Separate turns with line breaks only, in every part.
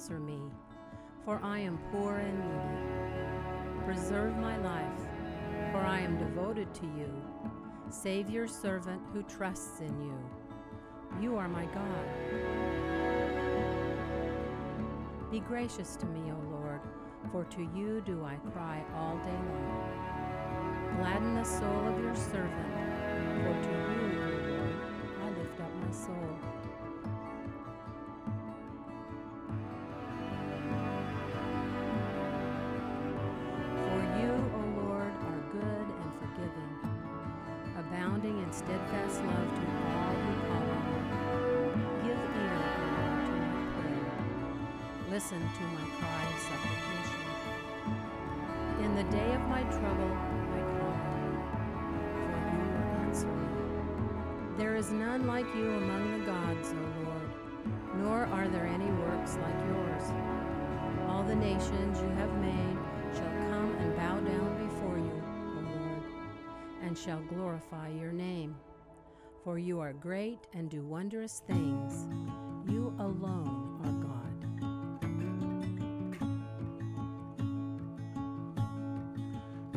answer me, for I am poor and needy. Preserve my life, for I am devoted to you. Save your servant who trusts in you. You are my God. Be gracious to me, O Lord, for to you do I cry all day long. Gladden the soul of your servant, Listen to my cry of supplication. In the day of my trouble, I call on you, for you answer me. There is none like you among the gods, O Lord, nor are there any works like yours. All the nations you have made shall come and bow down before you, O Lord, and shall glorify your name. For you are great and do wondrous things. You alone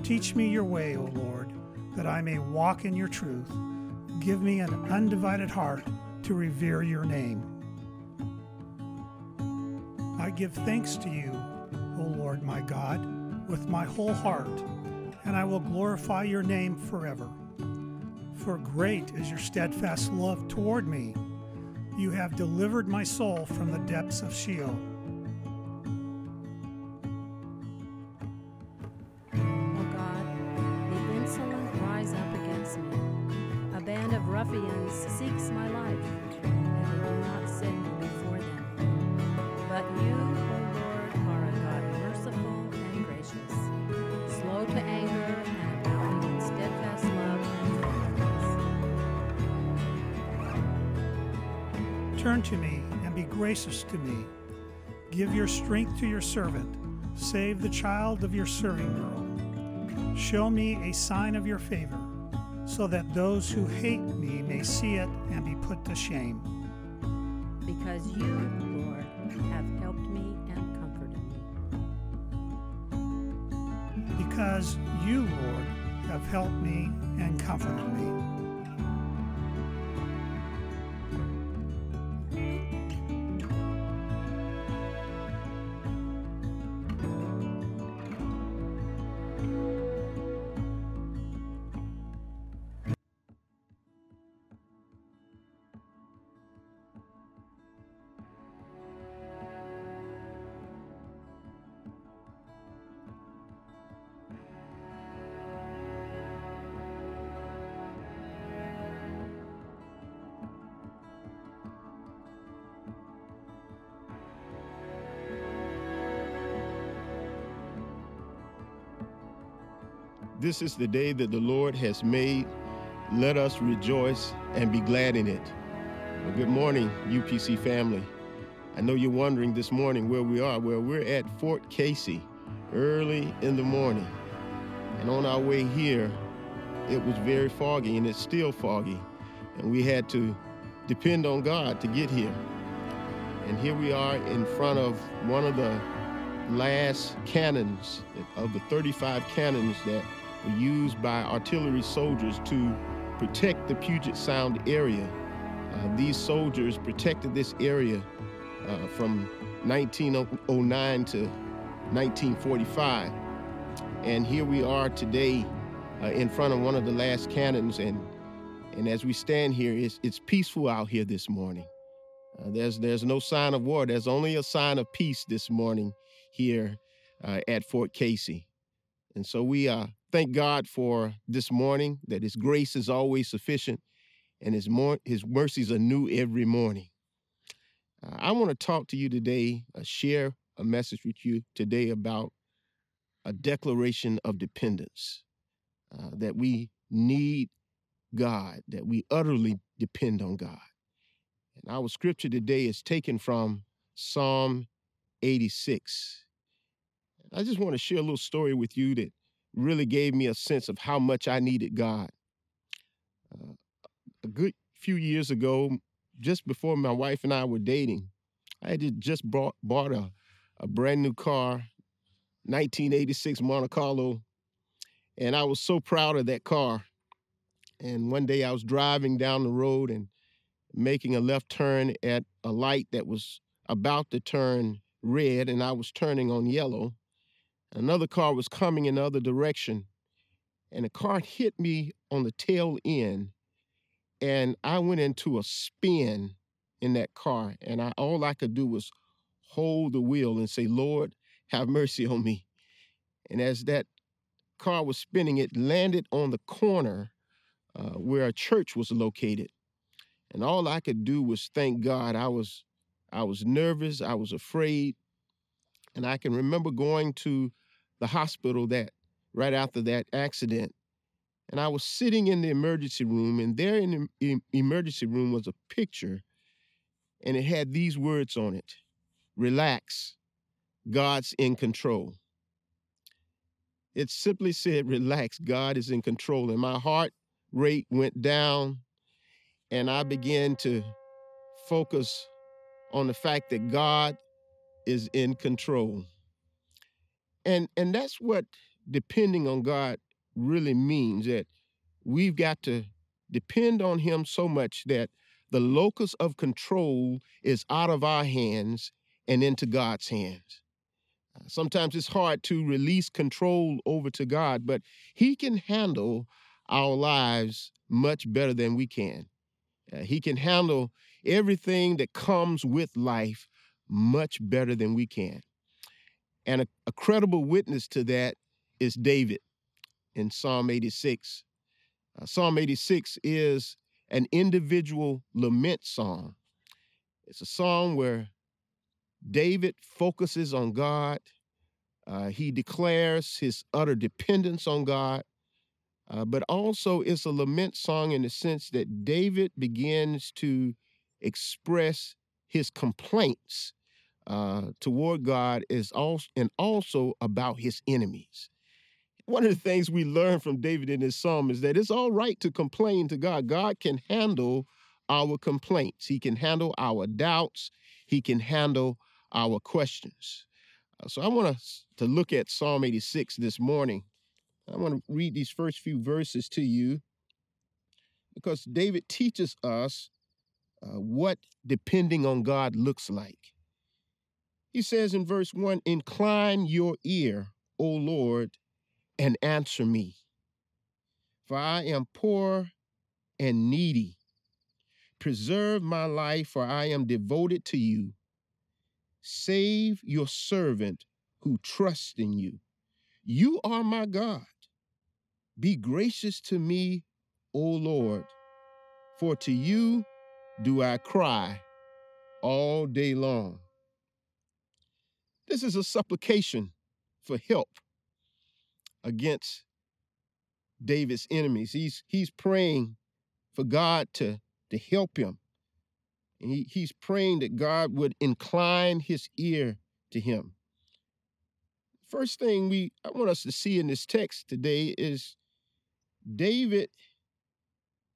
Teach me your way, O Lord, that I may walk in your truth. Give me an undivided heart to revere your name. I give thanks to you, O Lord my God, with my whole heart, and I will glorify your name forever. For great is your steadfast love toward me. You have delivered my soul from the depths of Sheol.
Gracious to
me. Give your strength to your servant. Save the child of your serving girl. Show me a sign of your favor, so that those who hate me may see it and be put to shame.
Because you, Lord, have helped me and comforted me.
Because you, Lord, have helped me and comforted me.
This is the day that the Lord has made. Let us rejoice and be glad in it. Well, good morning, UPC family. I know you're wondering this morning where we are. Well, we're at Fort Casey early in the morning. And on our way here, it was very foggy and it's still foggy. And we had to depend on God to get here. And here we are in front of one of the last cannons of the 35 cannons that used by artillery soldiers to protect the Puget Sound area. Uh, these soldiers protected this area uh, from 1909 to 1945. And here we are today uh, in front of one of the last cannons. And, and as we stand here, it's, it's peaceful out here this morning. Uh, there's, there's no sign of war. There's only a sign of peace this morning here uh, at Fort Casey. And so we uh, thank God for this morning, that His grace is always sufficient and His, more, his mercies are new every morning. Uh, I want to talk to you today, uh, share a message with you today about a declaration of dependence, uh, that we need God, that we utterly depend on God. And our scripture today is taken from Psalm 86. I just want to share a little story with you that really gave me a sense of how much I needed God. Uh, a good few years ago, just before my wife and I were dating, I had just bought, bought a, a brand new car, 1986 Monte Carlo, and I was so proud of that car. And one day I was driving down the road and making a left turn at a light that was about to turn red, and I was turning on yellow. Another car was coming in the other direction, and the car hit me on the tail end, and I went into a spin in that car, and I all I could do was hold the wheel and say, "Lord, have mercy on me." And as that car was spinning, it landed on the corner uh, where a church was located, and all I could do was thank God. I was I was nervous, I was afraid, and I can remember going to the hospital that right after that accident. And I was sitting in the emergency room, and there in the emergency room was a picture, and it had these words on it Relax, God's in control. It simply said, Relax, God is in control. And my heart rate went down, and I began to focus on the fact that God is in control. And and that's what depending on God really means that we've got to depend on him so much that the locus of control is out of our hands and into God's hands. Uh, sometimes it's hard to release control over to God, but he can handle our lives much better than we can. Uh, he can handle everything that comes with life much better than we can. And a, a credible witness to that is David in Psalm 86. Uh, Psalm 86 is an individual lament song. It's a song where David focuses on God. Uh, he declares his utter dependence on God. Uh, but also, it's a lament song in the sense that David begins to express his complaints uh, toward God is also and also about his enemies. One of the things we learn from David in this psalm is that it's all right to complain to God. God can handle our complaints. He can handle our doubts. He can handle our questions. Uh, so I want us to look at Psalm 86 this morning. I want to read these first few verses to you because David teaches us uh, what depending on God looks like. He says in verse 1 Incline your ear, O Lord, and answer me. For I am poor and needy. Preserve my life, for I am devoted to you. Save your servant who trusts in you. You are my God. Be gracious to me, O Lord, for to you do I cry all day long. This is a supplication for help against David's enemies. He's he's praying for God to, to help him. And he, he's praying that God would incline his ear to him. First thing we I want us to see in this text today is David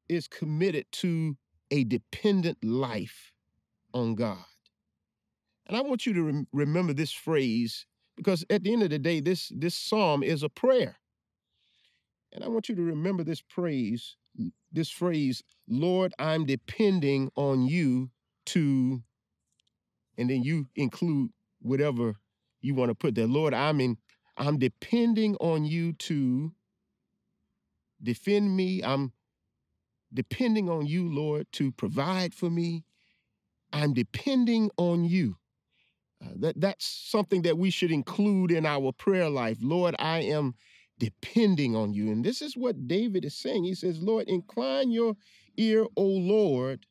is committed to a dependent life on God. And I want you to rem- remember this phrase because at the end of the day, this, this psalm is a prayer. And I want you to remember this praise, this phrase, Lord, I'm depending on you to, and then you include whatever you want to put there. Lord, I'm in, I'm depending on you to defend me. I'm depending on you, Lord, to provide for me. I'm depending on you uh, that, that's something that we should include in our prayer life. Lord, I am depending on you. And this is what David is saying. He says, Lord, incline your ear, O Lord,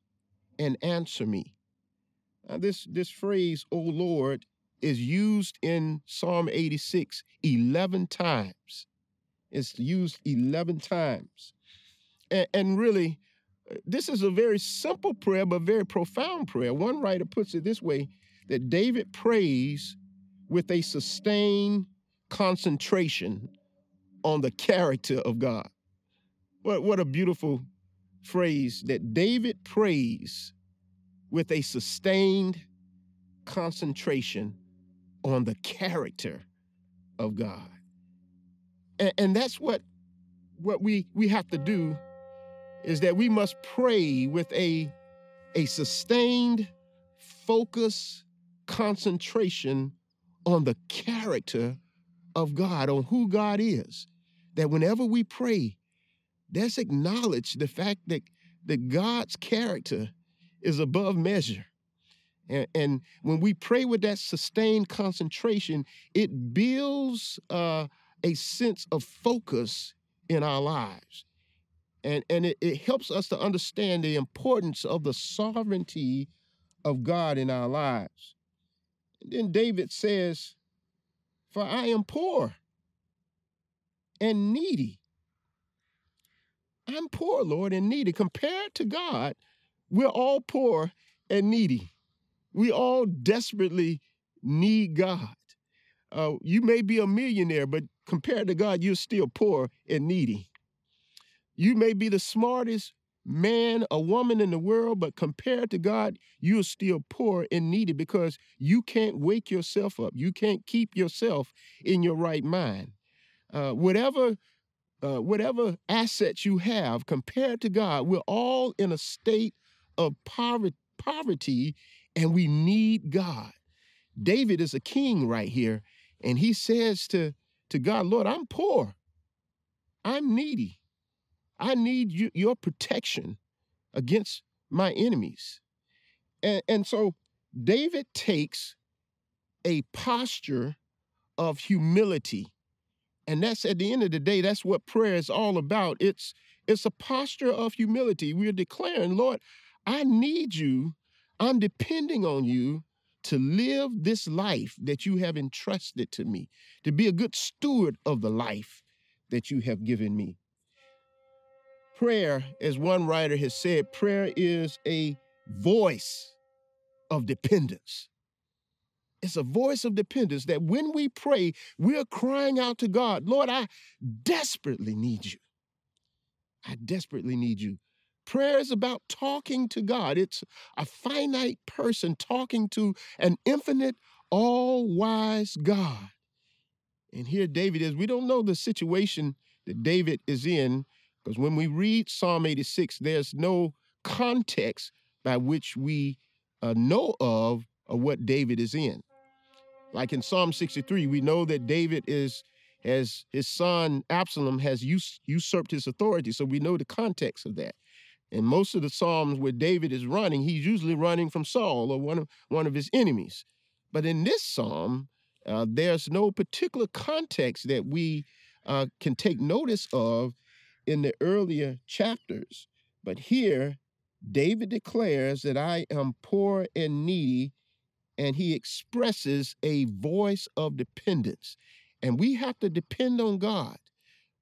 and answer me. Now, this, this phrase, O Lord, is used in Psalm 86 11 times. It's used 11 times. And, and really, uh, this is a very simple prayer, but very profound prayer. One writer puts it this way that David prays with a sustained concentration on the character of God. What, what a beautiful phrase that David prays with a sustained concentration on the character of God. And, and that's what what we we have to do is that we must pray with a a sustained focus concentration on the character of God, on who God is. That whenever we pray, let's acknowledge the fact that, that God's character is above measure. And, and when we pray with that sustained concentration, it builds uh, a sense of focus in our lives. And, and it, it helps us to understand the importance of the sovereignty of God in our lives. Then David says, For I am poor and needy. I'm poor, Lord, and needy. Compared to God, we're all poor and needy. We all desperately need God. Uh, you may be a millionaire, but compared to God, you're still poor and needy. You may be the smartest man a woman in the world, but compared to God, you're still poor and needy because you can't wake yourself up. You can't keep yourself in your right mind. Uh, whatever, uh, whatever assets you have compared to God, we're all in a state of poverty, poverty, and we need God. David is a king right here, and he says to, to God, Lord, I'm poor. I'm needy. I need you, your protection against my enemies. And, and so David takes a posture of humility. And that's at the end of the day, that's what prayer is all about. It's it's a posture of humility. We're declaring, Lord, I need you. I'm depending on you to live this life that you have entrusted to me, to be a good steward of the life that you have given me. Prayer, as one writer has said, prayer is a voice of dependence. It's a voice of dependence that when we pray, we're crying out to God, Lord, I desperately need you. I desperately need you. Prayer is about talking to God. It's a finite person talking to an infinite, all wise God. And here David is. We don't know the situation that David is in because when we read Psalm 86, there's no context by which we uh, know of, of what David is in. Like in Psalm 63, we know that David is as his son Absalom has us- usurped his authority. So we know the context of that. And most of the Psalms where David is running, he's usually running from Saul or one of, one of his enemies. But in this Psalm, uh, there's no particular context that we uh, can take notice of in the earlier chapters. But here, David declares that I am poor and needy, and he expresses a voice of dependence. And we have to depend on God.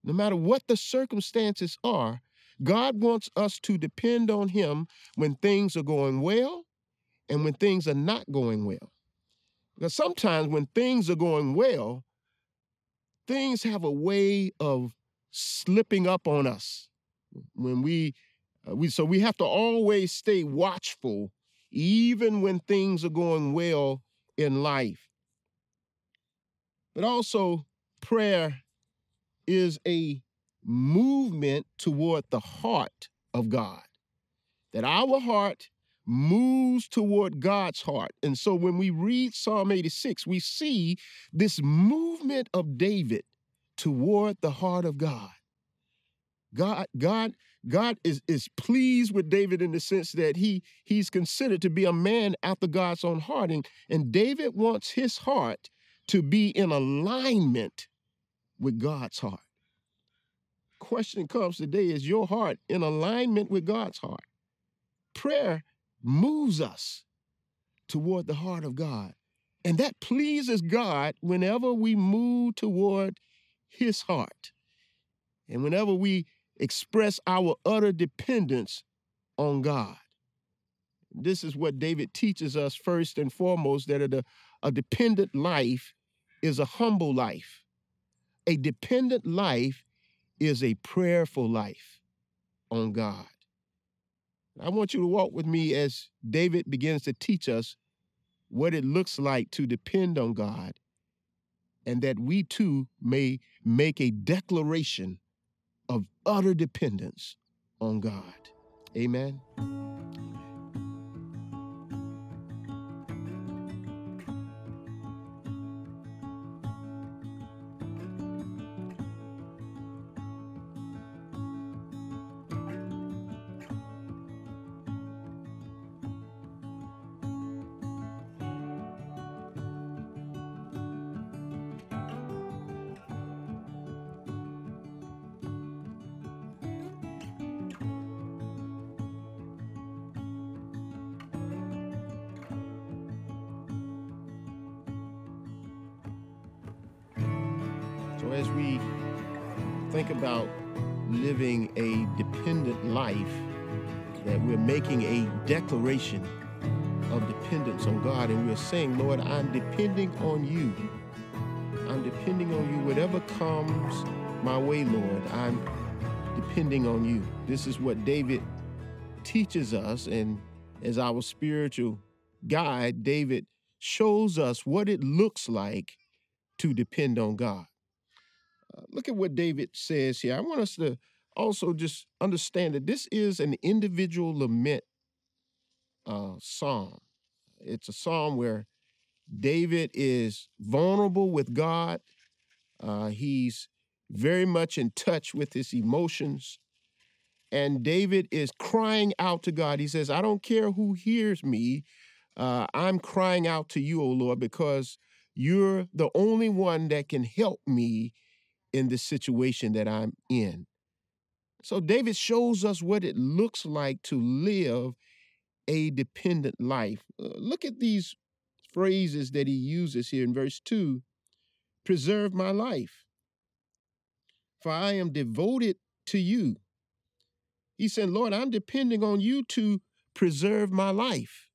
No matter what the circumstances are, God wants us to depend on him when things are going well and when things are not going well. Because sometimes when things are going well, things have a way of slipping up on us when we uh, we so we have to always stay watchful even when things are going well in life but also prayer is a movement toward the heart of God that our heart moves toward God's heart. And so when we read Psalm 86, we see this movement of David toward the heart of God. God, God, God is, is pleased with David in the sense that he he's considered to be a man after God's own heart. And, and David wants his heart to be in alignment with God's heart. Question comes today is your heart in alignment with God's heart? Prayer moves us toward the heart of God. And that pleases God whenever we move toward his heart. And whenever we express our utter dependence on God. This is what David teaches us first and foremost that a, a dependent life is a humble life. A dependent life is a prayerful life on God. I want you to walk with me as David begins to teach us what it looks like to depend on God, and that we too may make a declaration of utter dependence on God. Amen. Making a declaration of dependence on God, and we're saying, Lord, I'm depending on you. I'm depending on you. Whatever comes my way, Lord, I'm depending on you. This is what David teaches us, and as our spiritual guide, David shows us what it looks like to depend on God. Uh, look at what David says here. I want us to also just understand that this is an individual lament uh, psalm. It's a psalm where David is vulnerable with God. Uh, he's very much in touch with his emotions. And David is crying out to God. He says, I don't care who hears me. Uh, I'm crying out to you, O Lord, because you're the only one that can help me in the situation that I'm in. So David shows us what it looks like to live a dependent life. Uh, look at these phrases that he uses here in verse 2 preserve my life, for I am devoted to you. He said, Lord, I'm depending on you to preserve my life.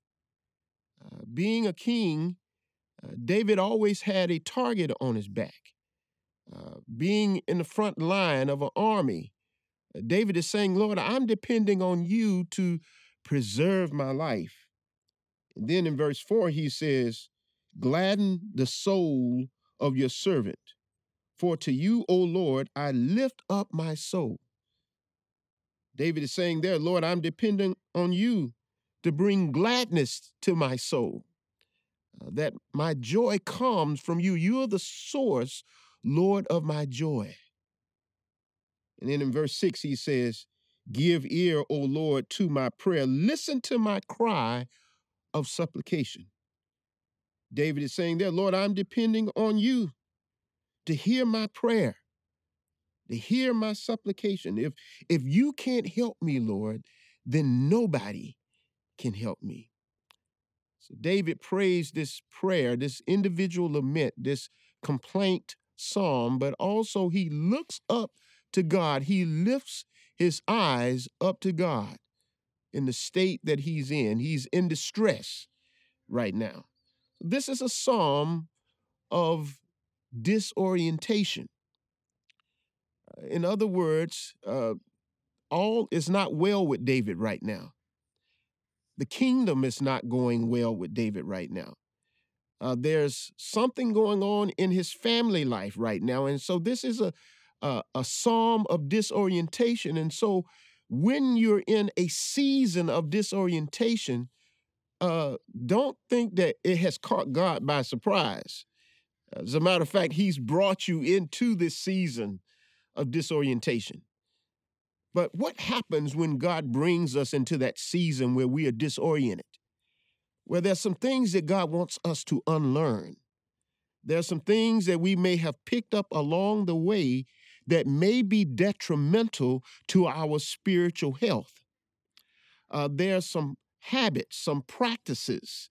Uh, being a king, uh, David always had a target on his back. Uh, being in the front line of an army, David is saying, Lord, I'm depending on you to preserve my life. And then in verse 4, he says, Gladden the soul of your servant, for to you, O Lord, I lift up my soul. David is saying there, Lord, I'm depending on you to bring gladness to my soul, uh, that my joy comes from you. You are the source, Lord, of my joy. And then in verse 6, he says, Give ear, O Lord, to my prayer. Listen to my cry of supplication. David is saying there, Lord, I'm depending on you to hear my prayer, to hear my supplication. If if you can't help me, Lord, then nobody can help me. So David prays this prayer, this individual lament, this complaint psalm, but also he looks up to God. He lifts his eyes up to God in the state that he's in. He's in distress right now. This is a psalm of disorientation. In other words, uh, all is not well with David right now. The kingdom is not going well with David right now. Uh, there's something going on in his family life right now. And so this is a, a, a psalm of disorientation. And so when you're in a season of disorientation, uh, don't think that it has caught God by surprise. As a matter of fact, He's brought you into this season of disorientation. But what happens when God brings us into that season where we are disoriented? Where there's some things that God wants us to unlearn. There's some things that we may have picked up along the way that may be detrimental to our spiritual health. Uh, are some habits, some practices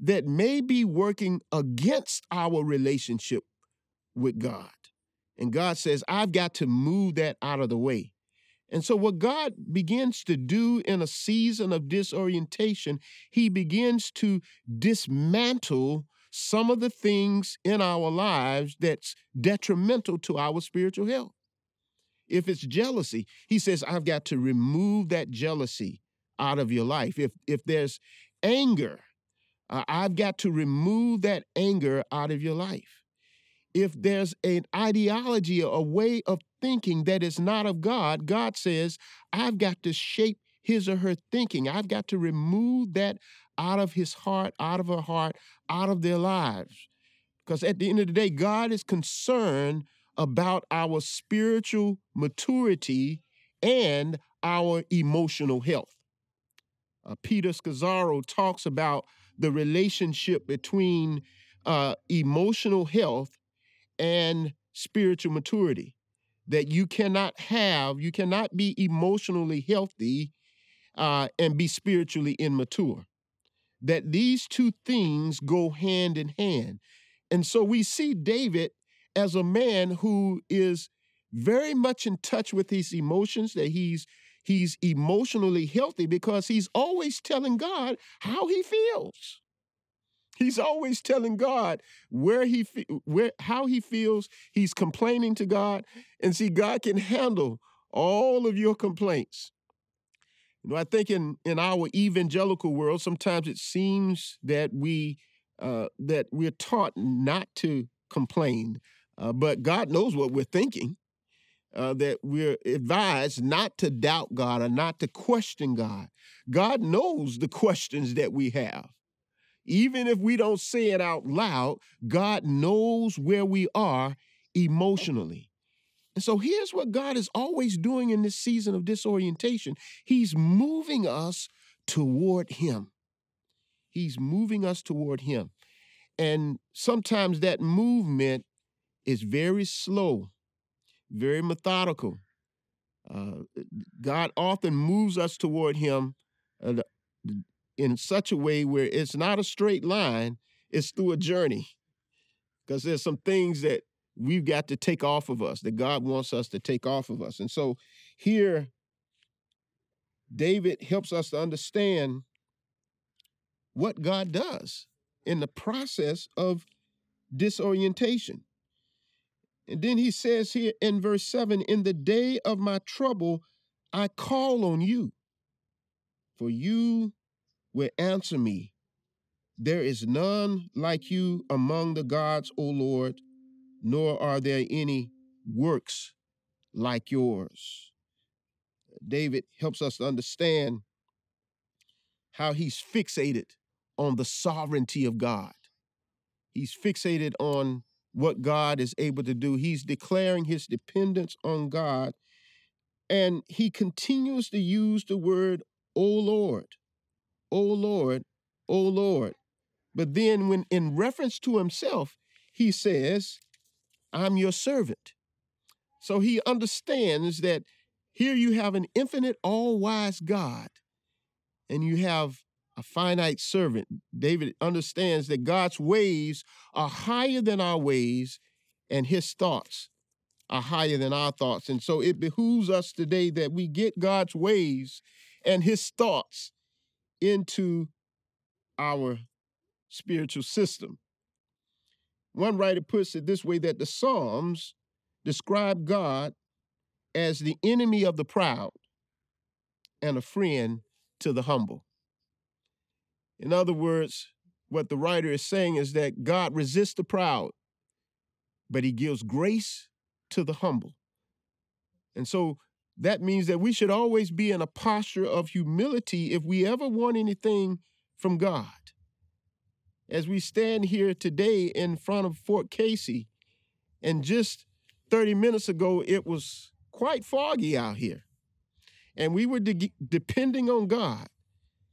that may be working against our relationship with God. And God says, I've got to move that out of the way. And so, what God begins to do in a season of disorientation, He begins to dismantle some of the things in our lives that's detrimental to our spiritual health. If it's jealousy, He says, I've got to remove that jealousy out of your life. If, if there's anger, Uh, I've got to remove that anger out of your life. If there's an ideology, or a way of thinking that is not of God, God says, I've got to shape his or her thinking. I've got to remove that out of his heart, out of her heart, out of their lives. Because at the end of the day, God is concerned about our spiritual maturity and our emotional health. Uh, Peter Scazzero talks about the relationship between uh, emotional health and spiritual maturity. That you cannot have, you cannot be emotionally healthy uh, and be spiritually immature. That these two things go hand in hand. And so we see David as a man who is very much in touch with his emotions, that he's he's emotionally healthy because he's always telling God how he feels. He's always telling God where he where how he feels. He's complaining to God, and see God can handle all of your complaints. You know, I think in in our evangelical world, sometimes it seems that we uh, that we're taught not to complain, uh, but God knows what we're thinking. Uh, that we're advised not to doubt God or not to question God. God knows the questions that we have. Even if we don't say it out loud, God knows where we are emotionally. And so here's what God is always doing in this season of disorientation He's moving us toward Him. He's moving us toward Him. And sometimes that movement is very slow, very methodical. Uh, God often moves us toward Him uh, in such a way where it's not a straight line, it's through a journey. Because there's some things that we've got to take off of us, that God wants us to take off of us. And so here, David helps us to understand what God does in the process of disorientation. And then he says here in verse 7 In the day of my trouble, I call on you, for you will answer me. There is none like you among the gods, O Lord, nor are there any works like yours. David helps us to understand how he's fixated on the sovereignty of God. He's fixated on what God is able to do. He's declaring his dependence on God. And he continues to use the word, O Lord, O Lord, O Lord. But then, when in reference to himself, he says, I'm your servant. So he understands that here you have an infinite, all wise God, and you have a finite servant. David understands that God's ways are higher than our ways, and his thoughts are higher than our thoughts. And so it behooves us today that we get God's ways and his thoughts into our spiritual system. One writer puts it this way that the Psalms describe God as the enemy of the proud and a friend to the humble. In other words, what the writer is saying is that God resists the proud, but he gives grace to the humble. And so that means that we should always be in a posture of humility if we ever want anything from God. As we stand here today in front of Fort Casey, and just 30 minutes ago, it was quite foggy out here. And we were de- depending on God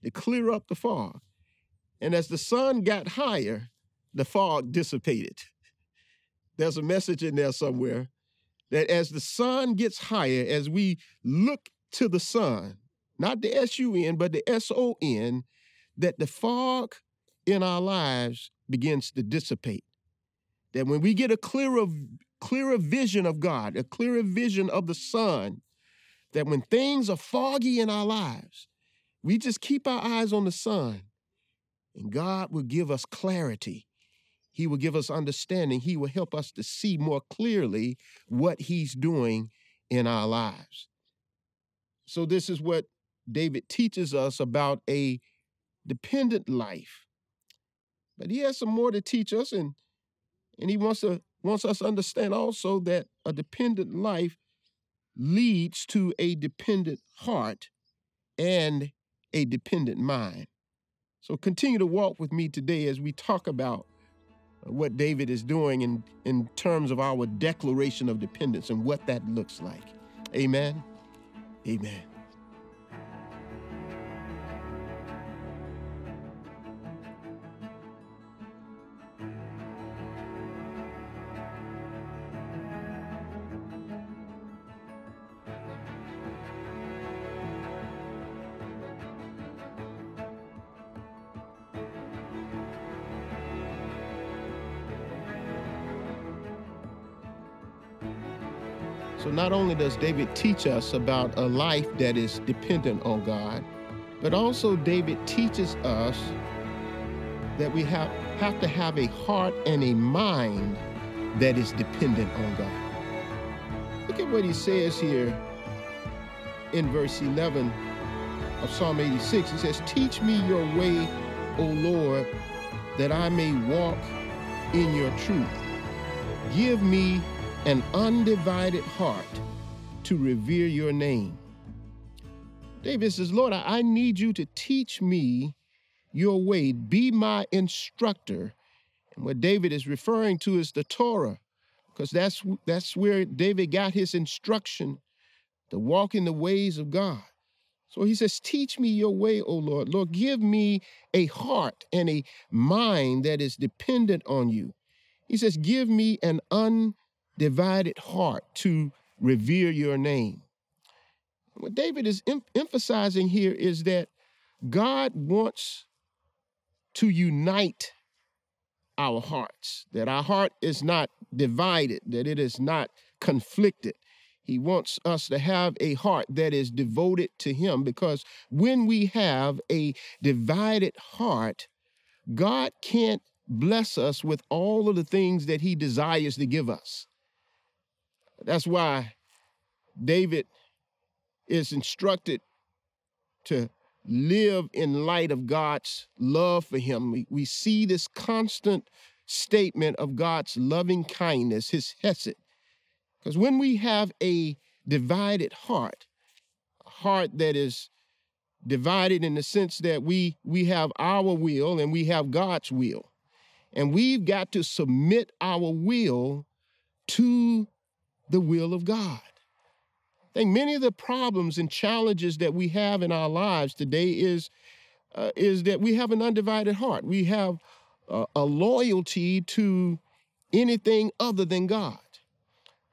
to clear up the fog. And as the sun got higher, the fog dissipated. There's a message in there somewhere that as the sun gets higher, as we look to the sun, not the S U N, but the S O N, that the fog in our lives begins to dissipate. That when we get a clearer, clearer vision of God, a clearer vision of the sun, that when things are foggy in our lives, we just keep our eyes on the sun and God will give us clarity. He will give us understanding. He will help us to see more clearly what He's doing in our lives. So, this is what David teaches us about a dependent life. But he has some more to teach us, and and he wants to wants us to understand also that a dependent life leads to a dependent heart and a dependent mind. So continue to walk with me today as we talk about what David is doing in, in terms of our declaration of dependence and what that looks like. Amen. Amen. Not only does David teach us about a life that is dependent on God, but also David teaches us that we have, have to have a heart and a mind that is dependent on God. Look at what he says here in verse 11 of Psalm 86. He says, Teach me your way, O Lord, that I may walk in your truth. Give me an undivided heart to revere your name. David says, Lord, I need you to teach me your way. Be my instructor. And what David is referring to is the Torah, because that's, that's where David got his instruction to walk in the ways of God. So he says, Teach me your way, O Lord. Lord, give me a heart and a mind that is dependent on you. He says, Give me an un divided heart to revere your name. What David is em- emphasizing here is that God wants to unite our hearts, that our heart is not divided, that it is not conflicted. He wants us to have a heart that is devoted to Him because when we have a divided heart, God can't bless us with all of the things that He desires to give us. That's why David is instructed to live in light of God's love for him. We, we see this constant statement of God's loving kindness, his hesed. Because when we have a divided heart, a heart that is divided in the sense that we we have our will and we have God's will. And we've got to submit our will to the will of God. I think many of the problems and challenges that we have in our lives today is, uh, is that we have an undivided heart. We have uh, a loyalty to anything other than God.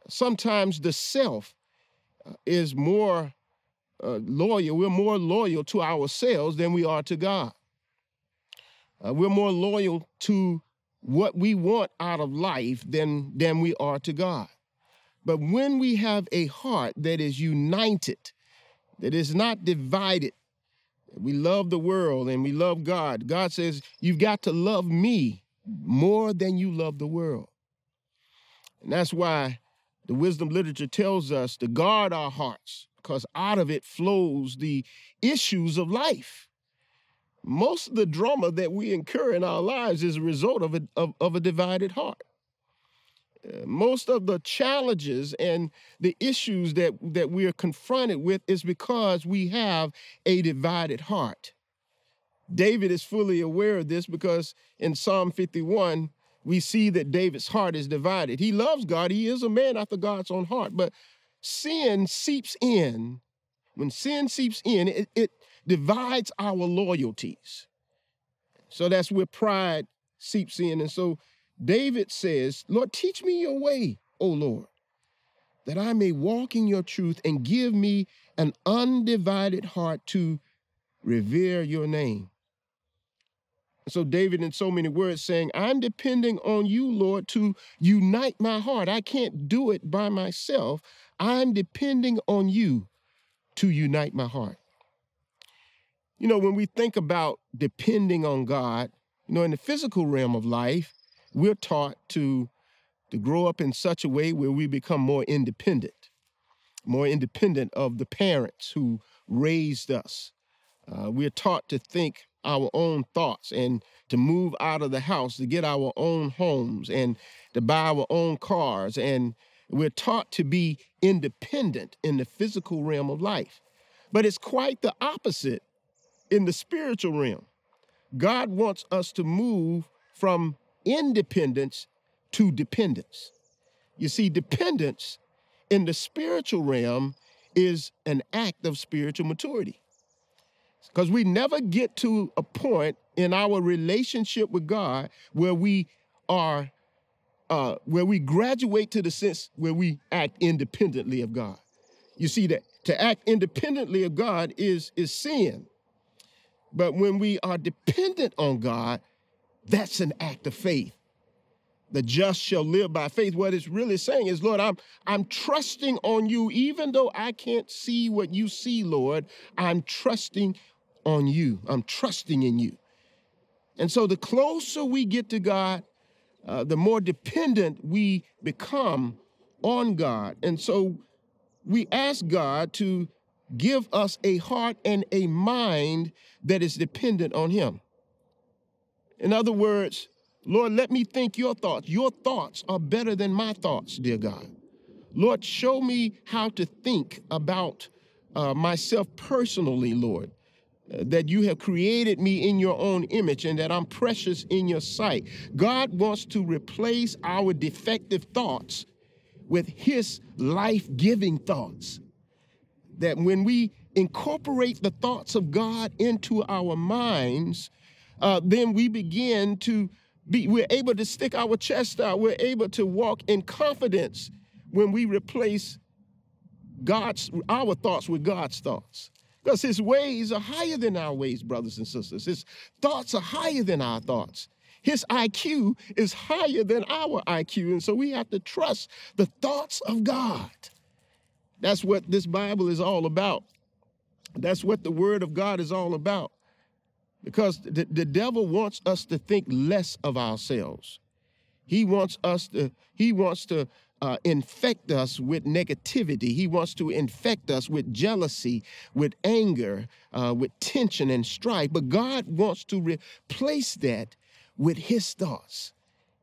Sometimes the self uh, is more uh, loyal, we're more loyal to ourselves than we are to God. Uh, we're more loyal to what we want out of life than, than we are to God. But when we have a heart that is united, that is not divided, we love the world and we love God. God says, You've got to love me more than you love the world. And that's why the wisdom literature tells us to guard our hearts, because out of it flows the issues of life. Most of the drama that we incur in our lives is a result of a, of, of a divided heart most of the challenges and the issues that, that we are confronted with is because we have a divided heart. David is fully aware of this because in Psalm 51, we see that David's heart is divided. He loves God, he is a man after God's own heart, but sin seeps in. When sin seeps in, it, it divides our loyalties. So that's where pride seeps in. And so David says, Lord, teach me your way, O Lord, that I may walk in your truth and give me an undivided heart to revere your name. So, David, in so many words, saying, I'm depending on you, Lord, to unite my heart. I can't do it by myself. I'm depending on you to unite my heart. You know, when we think about depending on God, you know, in the physical realm of life, we're taught to, to grow up in such a way where we become more independent, more independent of the parents who raised us. Uh, we're taught to think our own thoughts and to move out of the house to get our own homes and to buy our own cars. And we're taught to be independent in the physical realm of life. But it's quite the opposite in the spiritual realm. God wants us to move from independence to dependence. You see dependence in the spiritual realm is an act of spiritual maturity. Because we never get to a point in our relationship with God where we are, uh, where we graduate to the sense where we act independently of God. You see that to act independently of God is is sin, but when we are dependent on God, that's an act of faith. The just shall live by faith. What it's really saying is, Lord, I'm I'm trusting on you, even though I can't see what you see, Lord. I'm trusting on you. I'm trusting in you. And so the closer we get to God, uh, the more dependent we become on God. And so we ask God to give us a heart and a mind that is dependent on Him. In other words, Lord, let me think your thoughts. Your thoughts are better than my thoughts, dear God. Lord, show me how to think about uh, myself personally, Lord that you have created me in your own image and that I'm precious in your sight. God wants to replace our defective thoughts with his life giving thoughts. That when we incorporate the thoughts of God into our minds, uh, then we begin to be, we're able to stick our chest out. We're able to walk in confidence when we replace God's, our thoughts with God's thoughts. Because his ways are higher than our ways, brothers and sisters. His thoughts are higher than our thoughts. His IQ is higher than our IQ. And so we have to trust the thoughts of God. That's what this Bible is all about. That's what the Word of God is all about. Because the, the devil wants us to think less of ourselves. He wants us to, he wants to uh, infect us with negativity. He wants to infect us with jealousy, with anger, uh, with tension and strife. But God wants to replace that with his thoughts.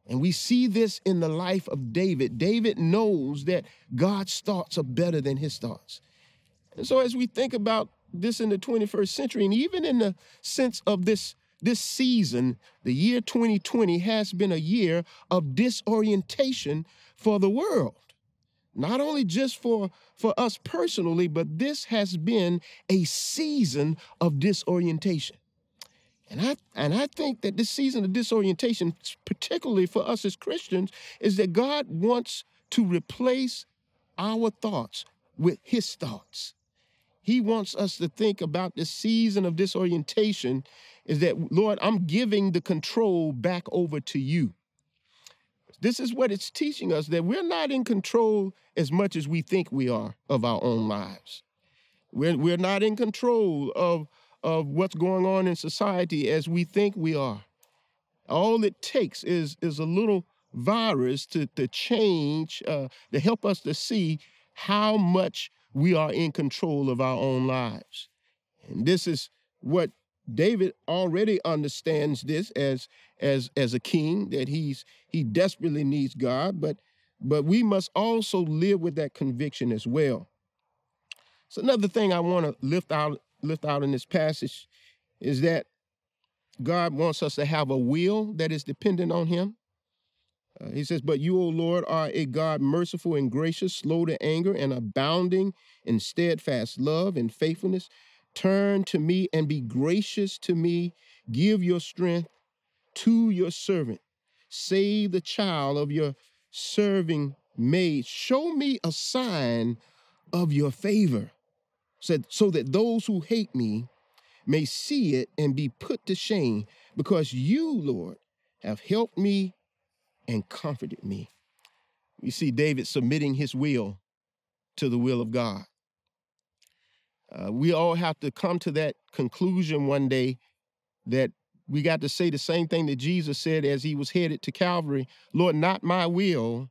And we see this in the life of David. David knows that God's thoughts are better than his thoughts. And so as we think about this in the 21st century, and even in the sense of this this season, the year 2020, has been a year of disorientation for the world. Not only just for, for us personally, but this has been a season of disorientation. And I, and I think that this season of disorientation, particularly for us as Christians, is that God wants to replace our thoughts with his thoughts. He wants us to think about this season of disorientation is that, Lord, I'm giving the control back over to you. This is what it's teaching us that we're not in control as much as we think we are of our own lives. We're, we're not in control of, of what's going on in society as we think we are. All it takes is, is a little virus to, to change, uh, to help us to see how much we are in control of our own lives. And this is what David already understands this as as as a king that he's he desperately needs God, but but we must also live with that conviction as well. So another thing I want to lift out lift out in this passage is that God wants us to have a will that is dependent on him. Uh, he says, But you, O Lord, are a God merciful and gracious, slow to anger, and abounding in steadfast love and faithfulness, Turn to me and be gracious to me. Give your strength to your servant. Save the child of your serving maid. Show me a sign of your favor, said so that those who hate me may see it and be put to shame, because you, Lord, have helped me and comforted me. You see David submitting his will to the will of God. Uh, we all have to come to that conclusion one day that we got to say the same thing that Jesus said as he was headed to Calvary Lord, not my will,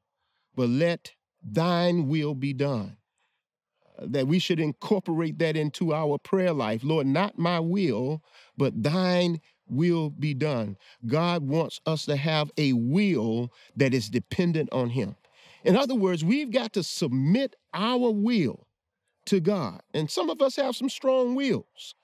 but let thine will be done. that we should incorporate that into our prayer life. Lord, not my will, but thine will be done. God wants us to have a will that is dependent on him. In other words, we've got to submit our will to God. And some of us have some strong wills.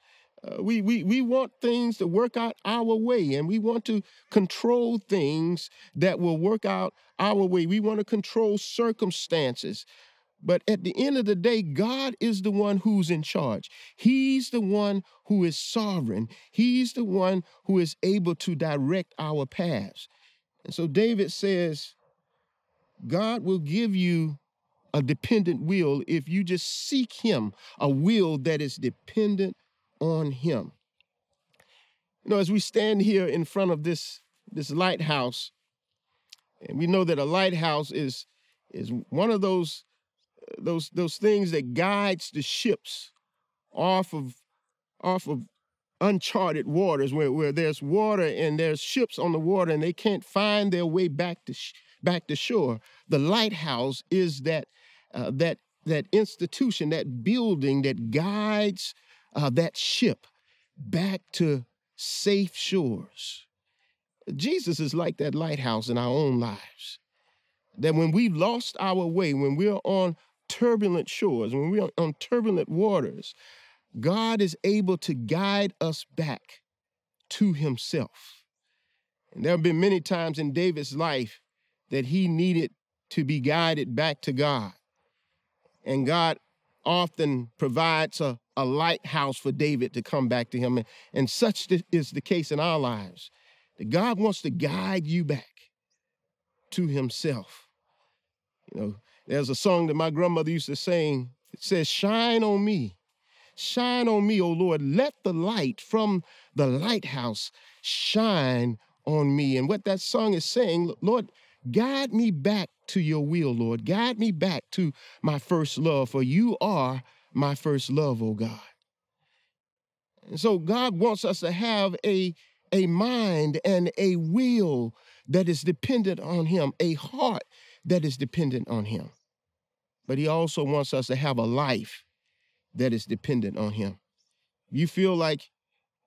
Uh, we, we, we want things to work out our way, and we want to control things that will work out our way. We want to control circumstances. But at the end of the day, God is the one who's in charge. He's the one who is sovereign. He's the one who is able to direct our paths. And so David says, God will give you a dependent will if you just seek Him, a will that is dependent on Him. You know, as we stand here in front of this, this lighthouse, and we know that a lighthouse is, is one of those, those, those things that guides the ships off of, off of uncharted waters where, where there's water and there's ships on the water and they can't find their way back to, sh- back to shore. The lighthouse is that, uh, that, that institution, that building that guides uh, that ship back to safe shores. Jesus is like that lighthouse in our own lives. That when we've lost our way, when we're on turbulent shores, when we're on turbulent waters, God is able to guide us back to Himself. And there have been many times in David's life that he needed to be guided back to God. And God often provides a, a lighthouse for David to come back to him. And, and such is the case in our lives. That God wants to guide you back to himself. You know, there's a song that my grandmother used to sing. It says, Shine on me. Shine on me, O Lord. Let the light from the lighthouse shine on me. And what that song is saying, Lord, guide me back to your will, Lord. Guide me back to my first love, for you are my first love, oh God. And so God wants us to have a, a mind and a will that is dependent on Him, a heart that is dependent on Him. But He also wants us to have a life that is dependent on Him. You feel like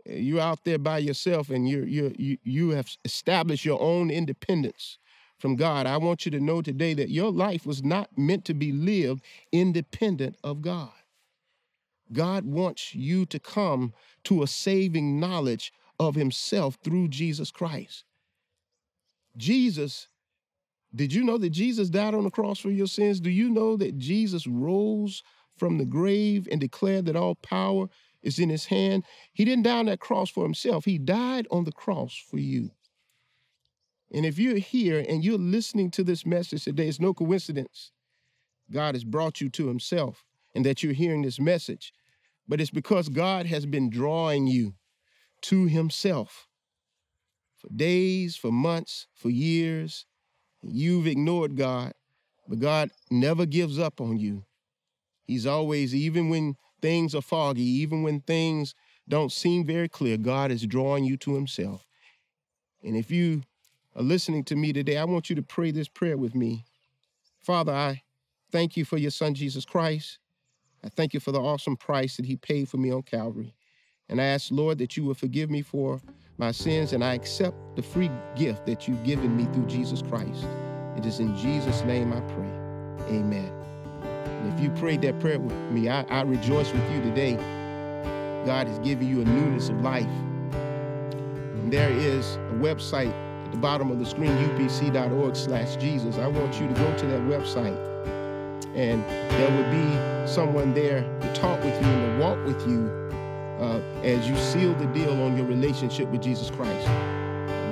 eh, you're out there by yourself and you're, you you have established your own independence from God. I want you to know today that your life was not meant to be lived independent of God. God wants you to come to a saving knowledge of Himself through Jesus Christ. Jesus, did you know that Jesus died on the cross for your sins? Do you know that Jesus rose from the grave and declared that all power is in His hand? He didn't die on that cross for Himself, He died on the cross for you. And if you're here and you're listening to this message today, it's no coincidence. God has brought you to Himself and that you're hearing this message, but it's because God has been drawing you to Himself for days, for months, for years. You've ignored God, but God never gives up on you. He's always, even when things are foggy, even when things don't seem very clear, God is drawing you to Himself. And if you are listening to me today, I want you to pray this prayer with me. Father, I thank you for your Son, Jesus Christ. I thank you for the awesome price that he paid for me on Calvary. And I ask, Lord, that you will forgive me for my sins, and I accept the free gift that you've given me through Jesus Christ. It is in Jesus' name I pray. Amen. And if you prayed that prayer with me, I, I rejoice with you today. God has given you a newness of life. And there is a website at the bottom of the screen, upc.org slash Jesus. I want you to go to that website and there will be someone there to talk with you and to walk with you uh, as you seal the deal on your relationship with Jesus Christ.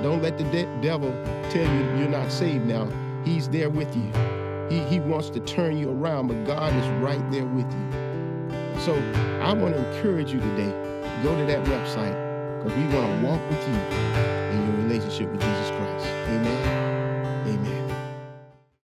Don't let the de- devil tell you you're not saved now. He's there with you. He, he wants to turn you around, but God is right there with you. So I want to encourage you today, go to that website because we want to walk with you in your relationship with Jesus Christ. Amen.